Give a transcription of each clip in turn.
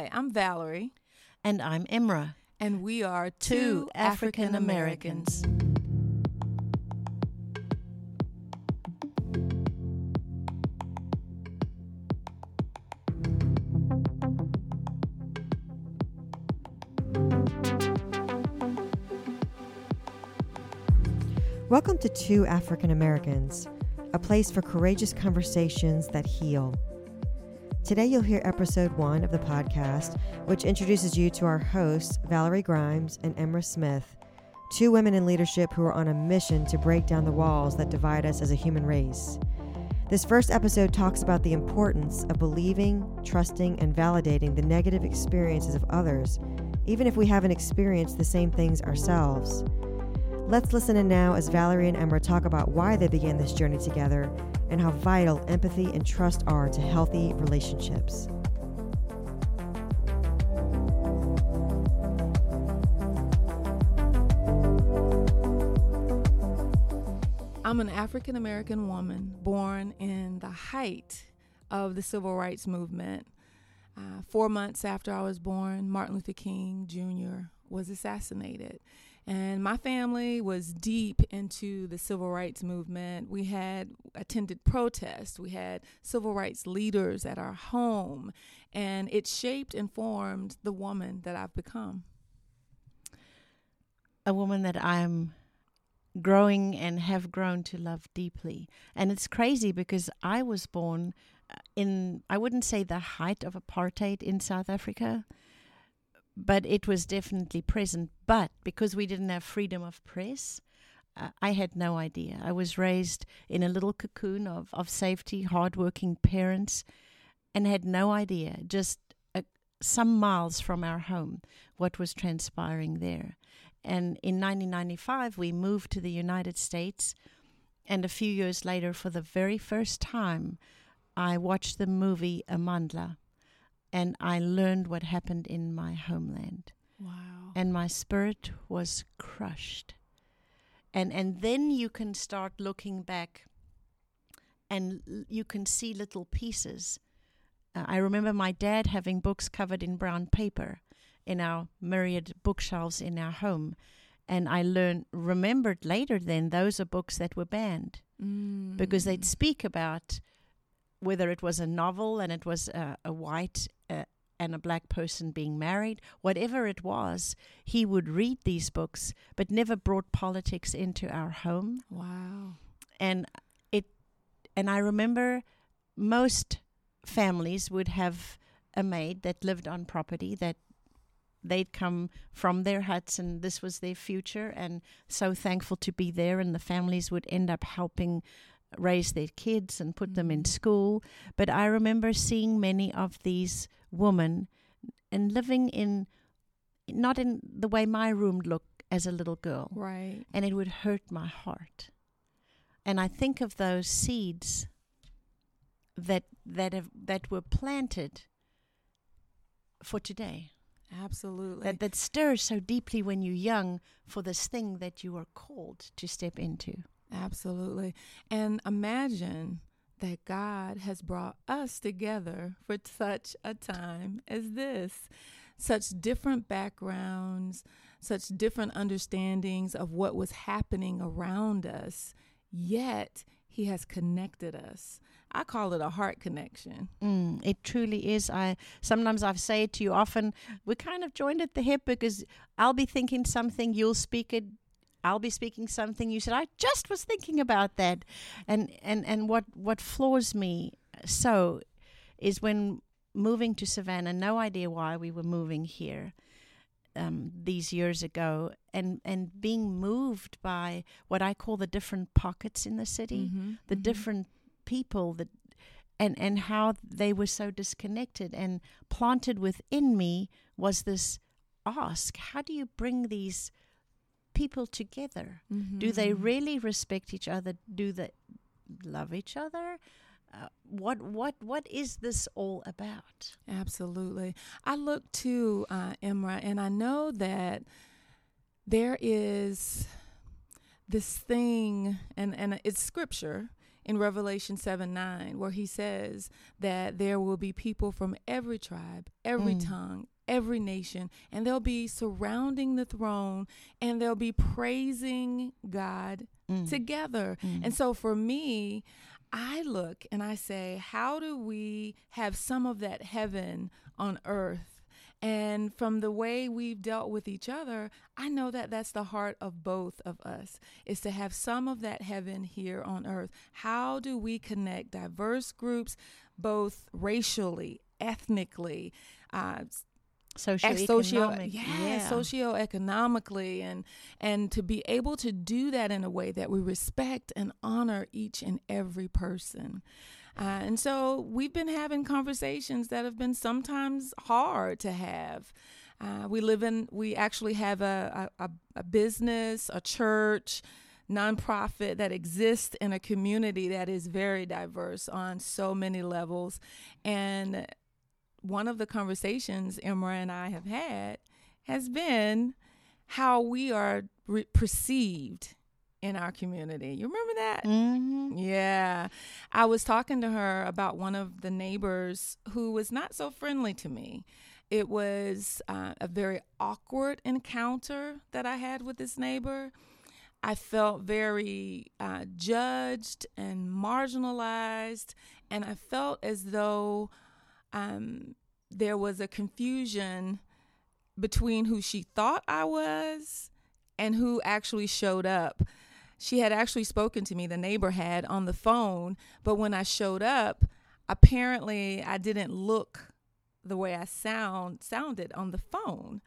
Hi, I'm Valarie. And I'm Emra. And we are two, two African Americans. Welcome to Two African Americans, a place for courageous conversations that heal. Today, you'll hear episode one of the podcast, which introduces you to our hosts, Valarie Grimes and Emra Smith, two women in leadership who are on a mission to break down the walls that divide us as a human race. This first episode talks about the importance of believing, trusting, and validating the negative experiences of others, even if we haven't experienced the same things ourselves. Let's listen in now as Valarie and Emra talk about why they began this journey together and how vital empathy and trust are to healthy relationships. I'm an African American woman born in the height of the civil rights movement. Uh, four months after I was born, Martin Luther King Jr. was assassinated. And my family was deep into the civil rights movement. We had attended protests, we had civil rights leaders at our home, and it shaped and formed the woman that I've become. A woman that I'm growing and have grown to love deeply. And it's crazy because I was born uh, in, I wouldn't say the height of apartheid in South Africa but it was definitely present. But because we didn't have freedom of press, uh, I had no idea. I was raised in a little cocoon of, of safety, hardworking parents, and had no idea, just uh, some miles from our home, what was transpiring there. And in 1995, we moved to the United States. And a few years later, for the very first time, I watched the movie Amandla and I learned what happened in my homeland. Wow. And my spirit was crushed. And and then you can start looking back and l- you can see little pieces. Uh, I remember my dad having books covered in brown paper in our myriad bookshelves in our home. And I learned, remembered later then, those are books that were banned mm. because they'd speak about whether it was a novel and it was a, a white uh, and a black person being married, whatever it was, he would read these books, but never brought politics into our home. Wow. And it, and I remember most families would have a maid that lived on property that they'd come from their huts and this was their future and so thankful to be there and the families would end up helping raise their kids and put them in mm-hmm. school. But I remember seeing many of these women and living in not in the way my room looked as a little girl. Right. And it would hurt my heart. And I think of those seeds that that have that were planted for today. Absolutely. That that stirs so deeply when you're young for this thing that you are called to step into. Absolutely. And imagine that God has brought us together for such a time as this. Such different backgrounds, such different understandings of what was happening around us, yet He has connected us. I call it a heart connection. Mm, it truly is. I sometimes I say it to you often. We're kind of joined at the hip because I'll be thinking something, you'll speak it, I'll be speaking something. You said, I just was thinking about that. And, and, and what, what floors me so is when moving to Savannah, no idea why we were moving here um, these years ago, and, and being moved by what I call the different pockets in the city, mm-hmm, the mm-hmm. different people that and and how they were so disconnected and planted within me was this ask how do you bring these people together? Mm-hmm. Do they mm-hmm. really respect each other? Do they love each other? Uh, what what what is this all about? Absolutely, I look to uh, Emra, and I know that there is this thing, and and it's scripture in Revelation 7 9, where he says that there will be people from every tribe, every Mm. tongue, every nation, and they'll be surrounding the throne and they'll be praising God Mm. together. Mm. And so for me, I look and I say, how do we have some of that heaven on earth? And from the way we've dealt with each other, I know that that's the heart of both of us is to have some of that heaven here on earth. How do we connect diverse groups, both racially, ethnically, uh, ex- socio Socioeconomic. yeah, socioeconomically and and to be able to do that in a way that we respect and honor each and every person. Uh, and so we've been having conversations that have been sometimes hard to have. Uh, we live in, we actually have a, a- a business, a church, nonprofit that exists in a community that is very diverse on so many levels. And one of the conversations Emra and I have had has been how we are re- perceived in our community. You remember that? Mhm. Yeah. I was talking to her about one of the neighbors who was not so friendly to me. It was uh, a very awkward encounter that I had with this neighbor. I felt very uh, judged and marginalized, and I felt as though um, there was a confusion between who she thought I was and who actually showed up. She had actually spoken to me, the neighbor had on the phone, but when I showed up, apparently I didn't look the way I sound sounded on the phone.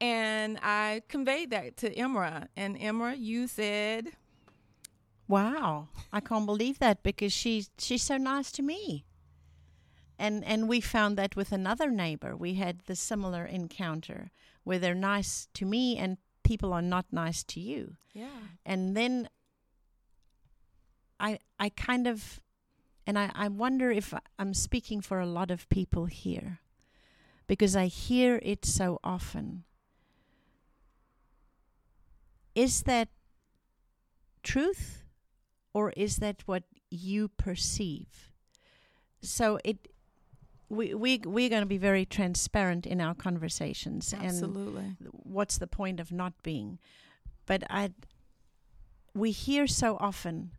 And I conveyed that to Emra. And Emra, you said, Wow, I can't believe that because she's she's so nice to me. And and we found that with another neighbor, we had the similar encounter where they're nice to me and people are not nice to you. Yeah. And then I I kind of and I, I wonder if I'm speaking for a lot of people here because I hear it so often. Is that truth or is that what you perceive? So it we we we're going to be very transparent in our conversations and Absolutely. what's the point of not being but i we hear so often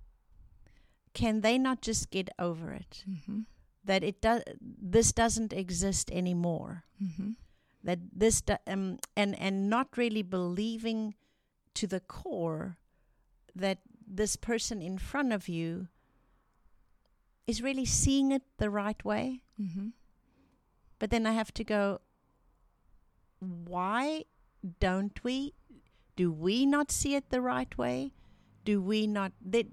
can they not just get over it Mm-hmm. that it does this doesn't exist anymore Mm-hmm. that this do- um, and and not really believing to the core that this person in front of you is really seeing it the right way Mm-hmm. But then I have to go, why don't we? Do we not see it the right way? Do we not? That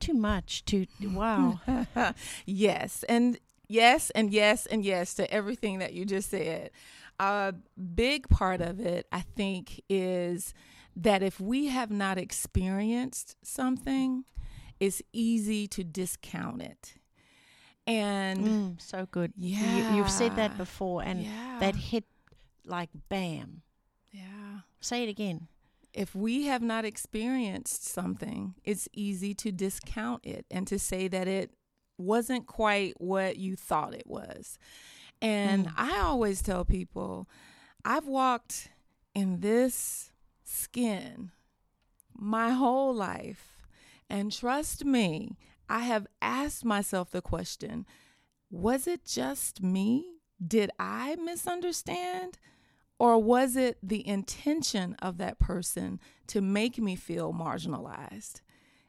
too much. Too wow. yes, and yes, and yes, and yes to everything that you just said. A big part of it, I think, is that if we have not experienced something, it's easy to discount it. And Mm, so good. You, you've said that before, and yeah, that hit like bam. yeah. Say it again. if we have not experienced something, it's easy to discount it and to say that it wasn't quite what you thought it was. And Mm. I always tell people, I've walked in this skin my whole life. And trust me, I have asked myself the question was it just me? Did I misunderstand? Or was it the intention of that person to make me feel marginalized?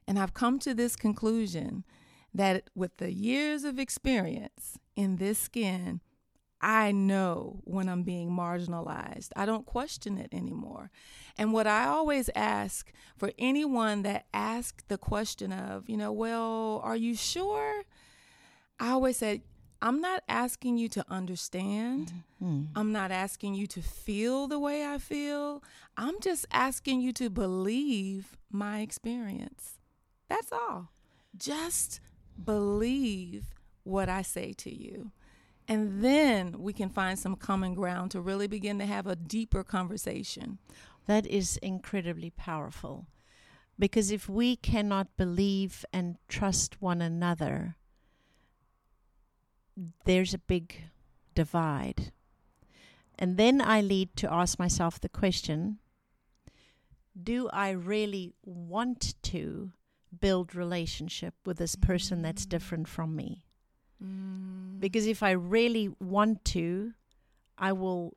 And I've come to this conclusion that with the years of experience in this skin, I know when I'm being marginalized. I don't question it anymore. And what I always ask for anyone that asks the question of, you know, well, are you sure? I always say, I'm not asking you to understand. Mm. I'm not asking you to feel the way I feel. I'm just asking you to believe my experience. That's all. Just believe what I say to you. And then we can find some common ground to really begin to have a deeper conversation. That is incredibly powerful Because if we cannot believe and trust one another, there's a big divide. And then I lead to ask myself the question do I really want to build relationship with this person that's mm. different from me? Mm. Because if I really want to, I will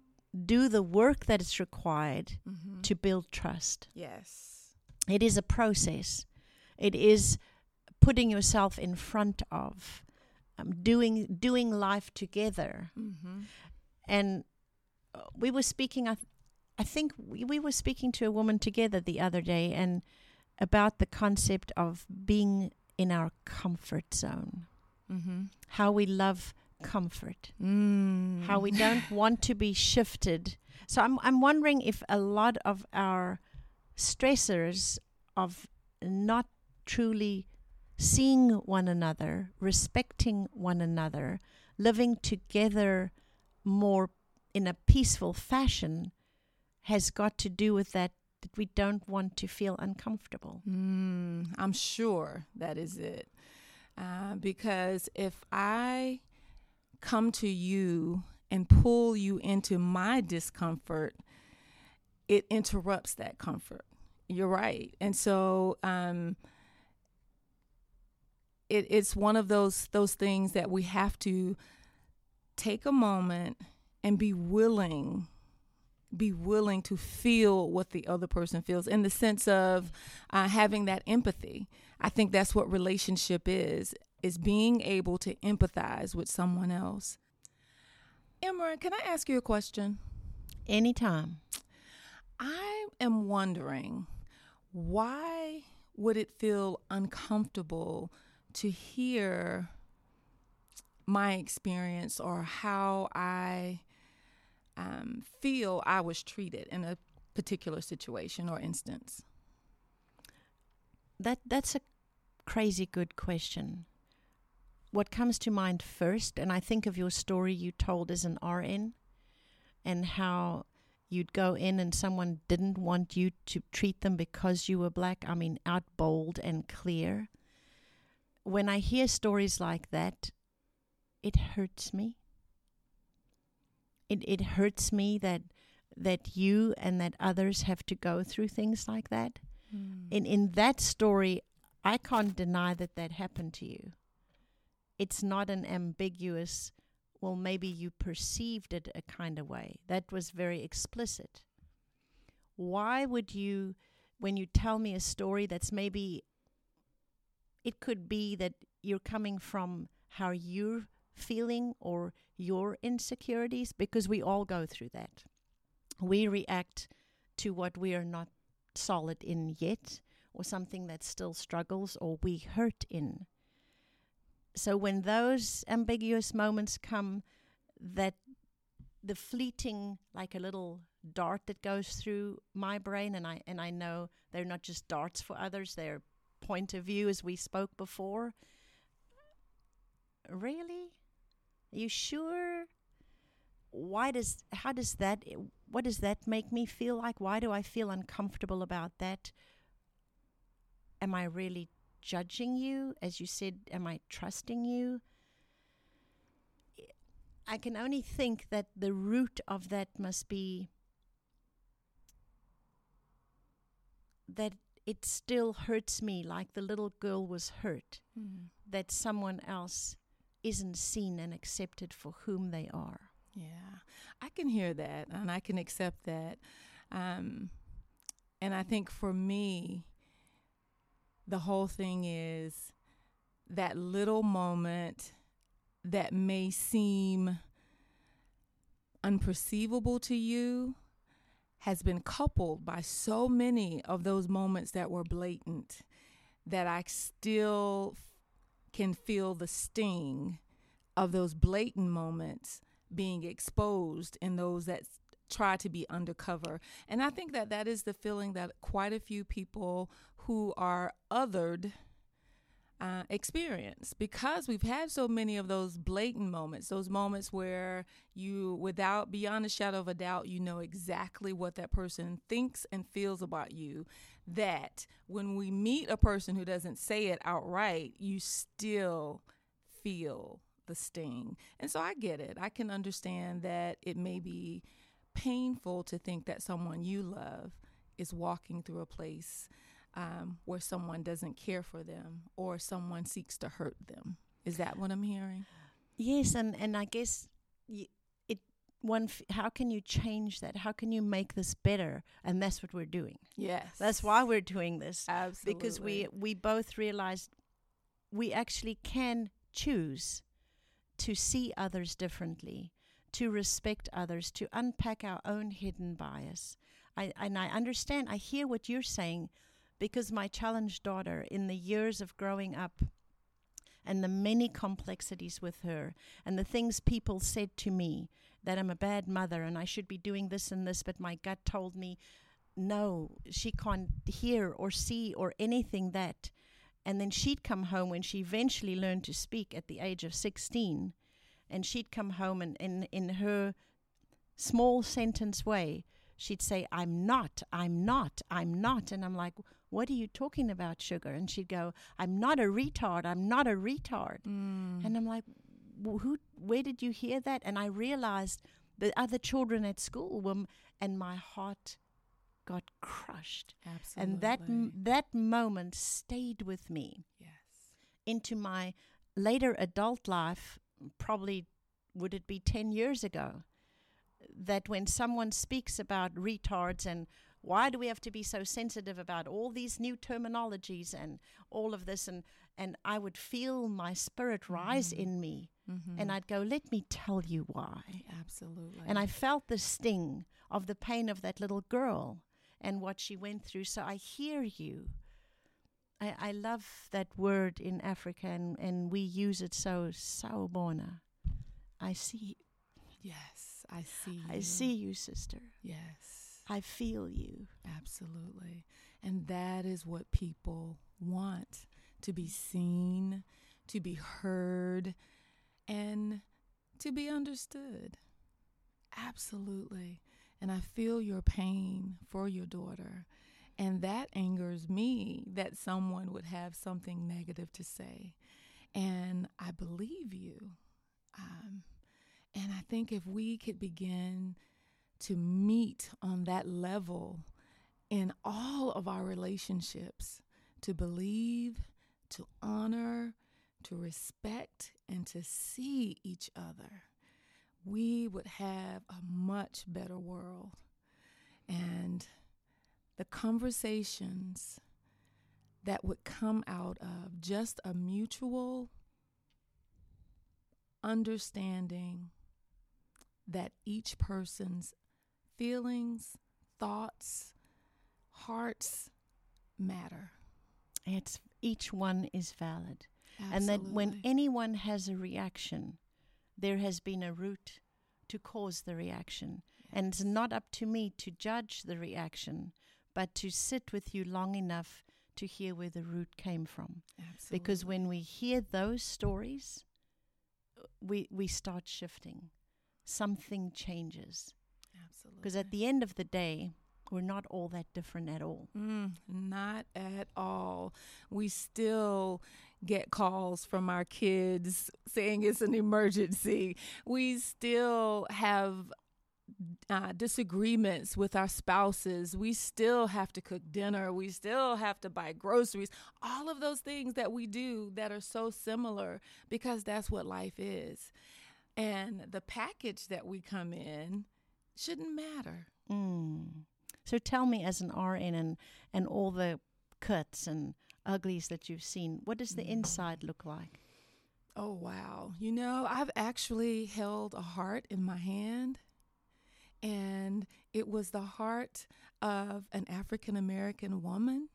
do the work that is required Mhm. to build trust. yes. It is a process. It is putting yourself in front of um, doing doing life together. Mm-hmm. And uh, we were speaking. I, th- I think we, we were speaking to a woman together the other day, and about the concept of being in our comfort zone. Mm-hmm. How we love comfort. Mm. how we don't want to be shifted. So I'm I'm wondering if a lot of our stressors of not truly seeing one another, respecting one another, living together more in a peaceful fashion has got to do with that that we don't want to feel uncomfortable. Mm, I'm sure that is it. Uh, because if I come to you and pull you into my discomfort, it interrupts that comfort. You're right. And so um, it, it's one of those those things that we have to take a moment and be willing be willing to feel what the other person feels in the sense of uh, having that empathy i think that's what relationship is is being able to empathize with someone else Emra, can i ask you a question Anytime. i am wondering why would it feel uncomfortable to hear my experience or how i um, feel I was treated in a particular situation or instance? That that's a crazy good question. What comes to mind first, and I think of your story you told as an RN, and how you'd go in and someone didn't want you to treat them because you were black. I mean, out bold and clear. When I hear stories like that, it hurts me. It it hurts me that that you and that others have to go through things like that hmm. in in that story i can't deny that that happened to you. It's not an ambiguous well maybe you perceived it a kind of way. That was very explicit. Why would you when you tell me a story that's maybe it could be that you're coming from how you're feeling or your insecurities? Because we all go through that. We react to what we are not solid in yet or something that still struggles or we hurt in. So when those ambiguous moments come that the fleeting like a little dart that goes through my brain and I and I know they're not just darts for others, they're point of view as we spoke before. Really? Are you sure? Why does how does that what does that make me feel like? Why do I feel uncomfortable about that? Am I really judging you? As you said, am I trusting you? I can only think that the root of that must be that it still hurts me like the little girl was hurt, Mm. that someone else isn't seen and accepted for whom they are. Yeah, I can hear that and I can accept that. Um, and I think for me, the whole thing is that little moment that may seem unperceivable to you has been coupled by so many of those moments that were blatant that I still can feel the sting of those blatant moments being exposed in those that try to be undercover. And I think that that is the feeling that quite a few people who are othered uh, experience because we've had so many of those blatant moments, those moments where you, without beyond a shadow of a doubt, you know exactly what that person thinks and feels about you. That when we meet a person who doesn't say it outright, you still feel the sting. And so I get it. I can understand that it may be painful to think that someone you love is walking through a place um, where someone doesn't care for them or someone seeks to hurt them. Is that what I'm hearing? Yes, and and I guess y- it one. F- how can you change that? How can you make this better? And that's what we're doing. Yes. That's why we're doing this Absolutely. because we we both realized we actually can choose to see others differently, to respect others, to unpack our own hidden bias. I and I understand. I hear what you're saying because my challenged daughter in the years of growing up and the many complexities with her and the things people said to me that I'm a bad mother and I should be doing this and this but my gut told me no she can't hear or see or anything that and then she'd come home when she eventually learned to speak at the age of 16 and she'd come home and in in her small sentence way she'd say i'm not i'm not i'm not and i'm like what are you talking about sugar and she'd go i'm not a retard i'm not a retard Mm. and i'm like "Wh- who where did you hear that and i realized the other children at school were m- and my heart got crushed Absolutely. and that m- that moment stayed with me yes. into my later adult life probably would it be 10 years ago that when someone speaks about retards and why do we have to be so sensitive about all these new terminologies and all of this and and I would feel my spirit rise Mhm. in me Mm-hmm. and I'd go let me tell you why Absolutely. and I felt the sting of the pain of that little girl and what she went through. So I hear you. I, I love that word in Africa, and, and we use it so, sawubona. I see, Yes, I see. I see you, sister. Yes. I feel you. Absolutely. And that is what people want to be seen, to be heard, and to be understood. Absolutely. And I feel your pain for your daughter. And that angers me that someone would have something negative to say. And I believe you. Um, and I think if we could begin to meet on that level in all of our relationships, to believe, to honor, to respect, and to see each other, we would have a much better world. And the conversations that would come out of just a mutual understanding that each person's feelings, thoughts, hearts matter. It's each one is valid. And that when anyone has a reaction, there has been a root to cause the reaction. And it's not up to me to judge the reaction, but to sit with you long enough to hear where the root came from. Because when we hear those stories, we we start shifting. Something changes. Absolutely. Because at the end of the day, we're not all that different at all. Mm, not at all. We still get calls from our kids saying it's an emergency. We still have uh, disagreements with our spouses. We still have to cook dinner. We still have to buy groceries. All of those things that we do that are so similar because that's what life is. And the package that we come in shouldn't matter. Mm. So tell me, as an RN and, and all the cuts and uglies that you've seen, what does the Mm. inside look like? Oh, wow. You know, I've actually held a heart in my hand, and it was the heart of an African American woman.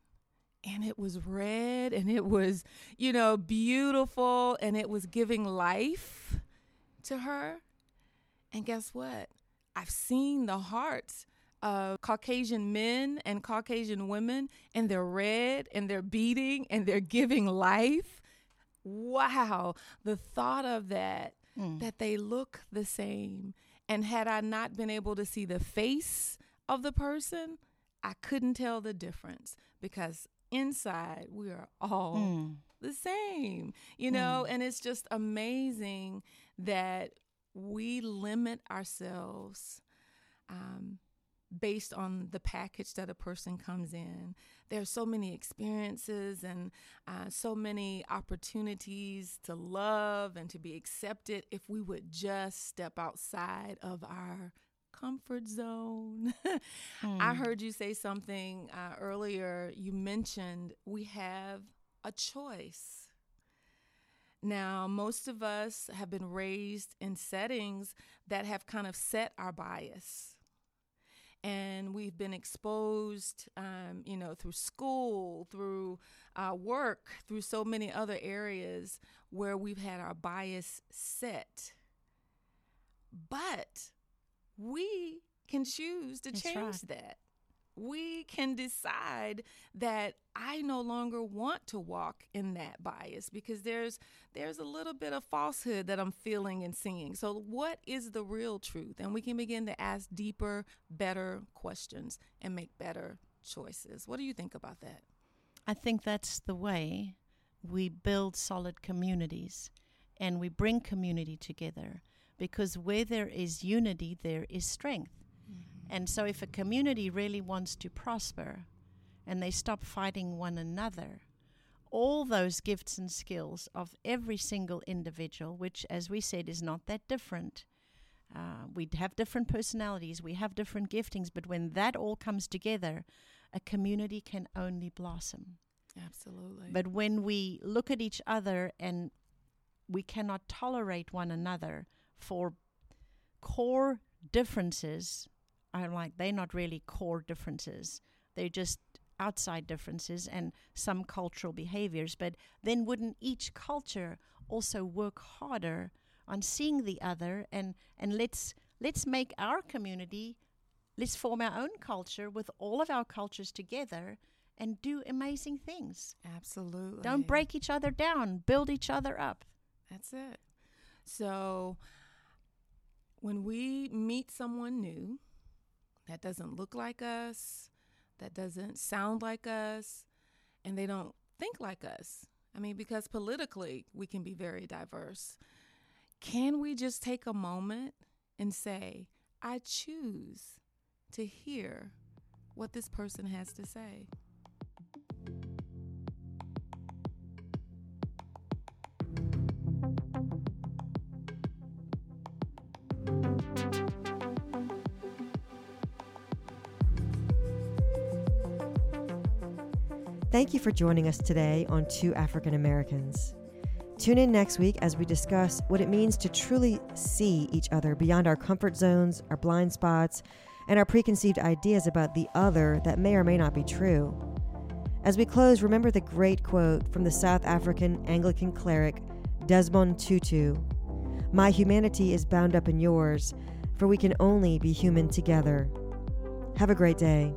And it was red and it was, you know, beautiful and it was giving life to her. And guess what? I've seen the hearts of Caucasian men and Caucasian women, and they're red and they're beating and they're giving life wow, the thought of that, Mm. that they look the same. And had I not been able to see the face of the person, I couldn't tell the difference because inside we are all Mm. the same, you know, and it's just amazing that we limit ourselves um, based on the package that a person comes in. There are so many experiences and uh, so many opportunities to love and to be accepted if we would just step outside of our comfort zone. I heard you say something uh, earlier. You mentioned we have a choice. Now, most of us have been raised in settings that have kind of set our bias. And we've been exposed, um, you know, through school, through uh, work, through so many other areas where we've had our bias set. But we can choose to That's change right. that. We can decide that I no longer want to walk in that bias because there's there's a little bit of falsehood that I'm feeling and seeing. So what is the real truth? And we can begin to ask deeper, better questions and make better choices. What do you think about that? I think that's the way we build solid communities and we bring community together because where there is unity, there is strength. And so, if a community really wants to prosper and they stop fighting one another, all those gifts and skills of every single individual, which, as we said, is not that different. Uh, we have different personalities, we have different giftings, but when that all comes together, a community can only blossom. Absolutely. But when we look at each other and we cannot tolerate one another for core differences, I'm like, they're not really core differences. They're just outside differences and some cultural behaviors. But then wouldn't each culture also work harder on seeing the other and, and let's let's make our community let's form our own culture with all of our cultures together and do amazing things. Absolutely. Don't break each other down, build each other up. That's it. So when we meet someone new that doesn't look like us, that doesn't sound like us, and they don't think like us, I mean, because politically we can be very diverse, can we just take a moment and say, I choose to hear what this person has to say? Thank you for joining us today on Two African Americans. Tune in next week as we discuss what it means to truly see each other beyond our comfort zones, our blind spots, and our preconceived ideas about the other that may or may not be true. As we close, remember the great quote from the South African Anglican cleric Desmond Tutu My humanity is bound up in yours, for we can only be human together. Have a great day.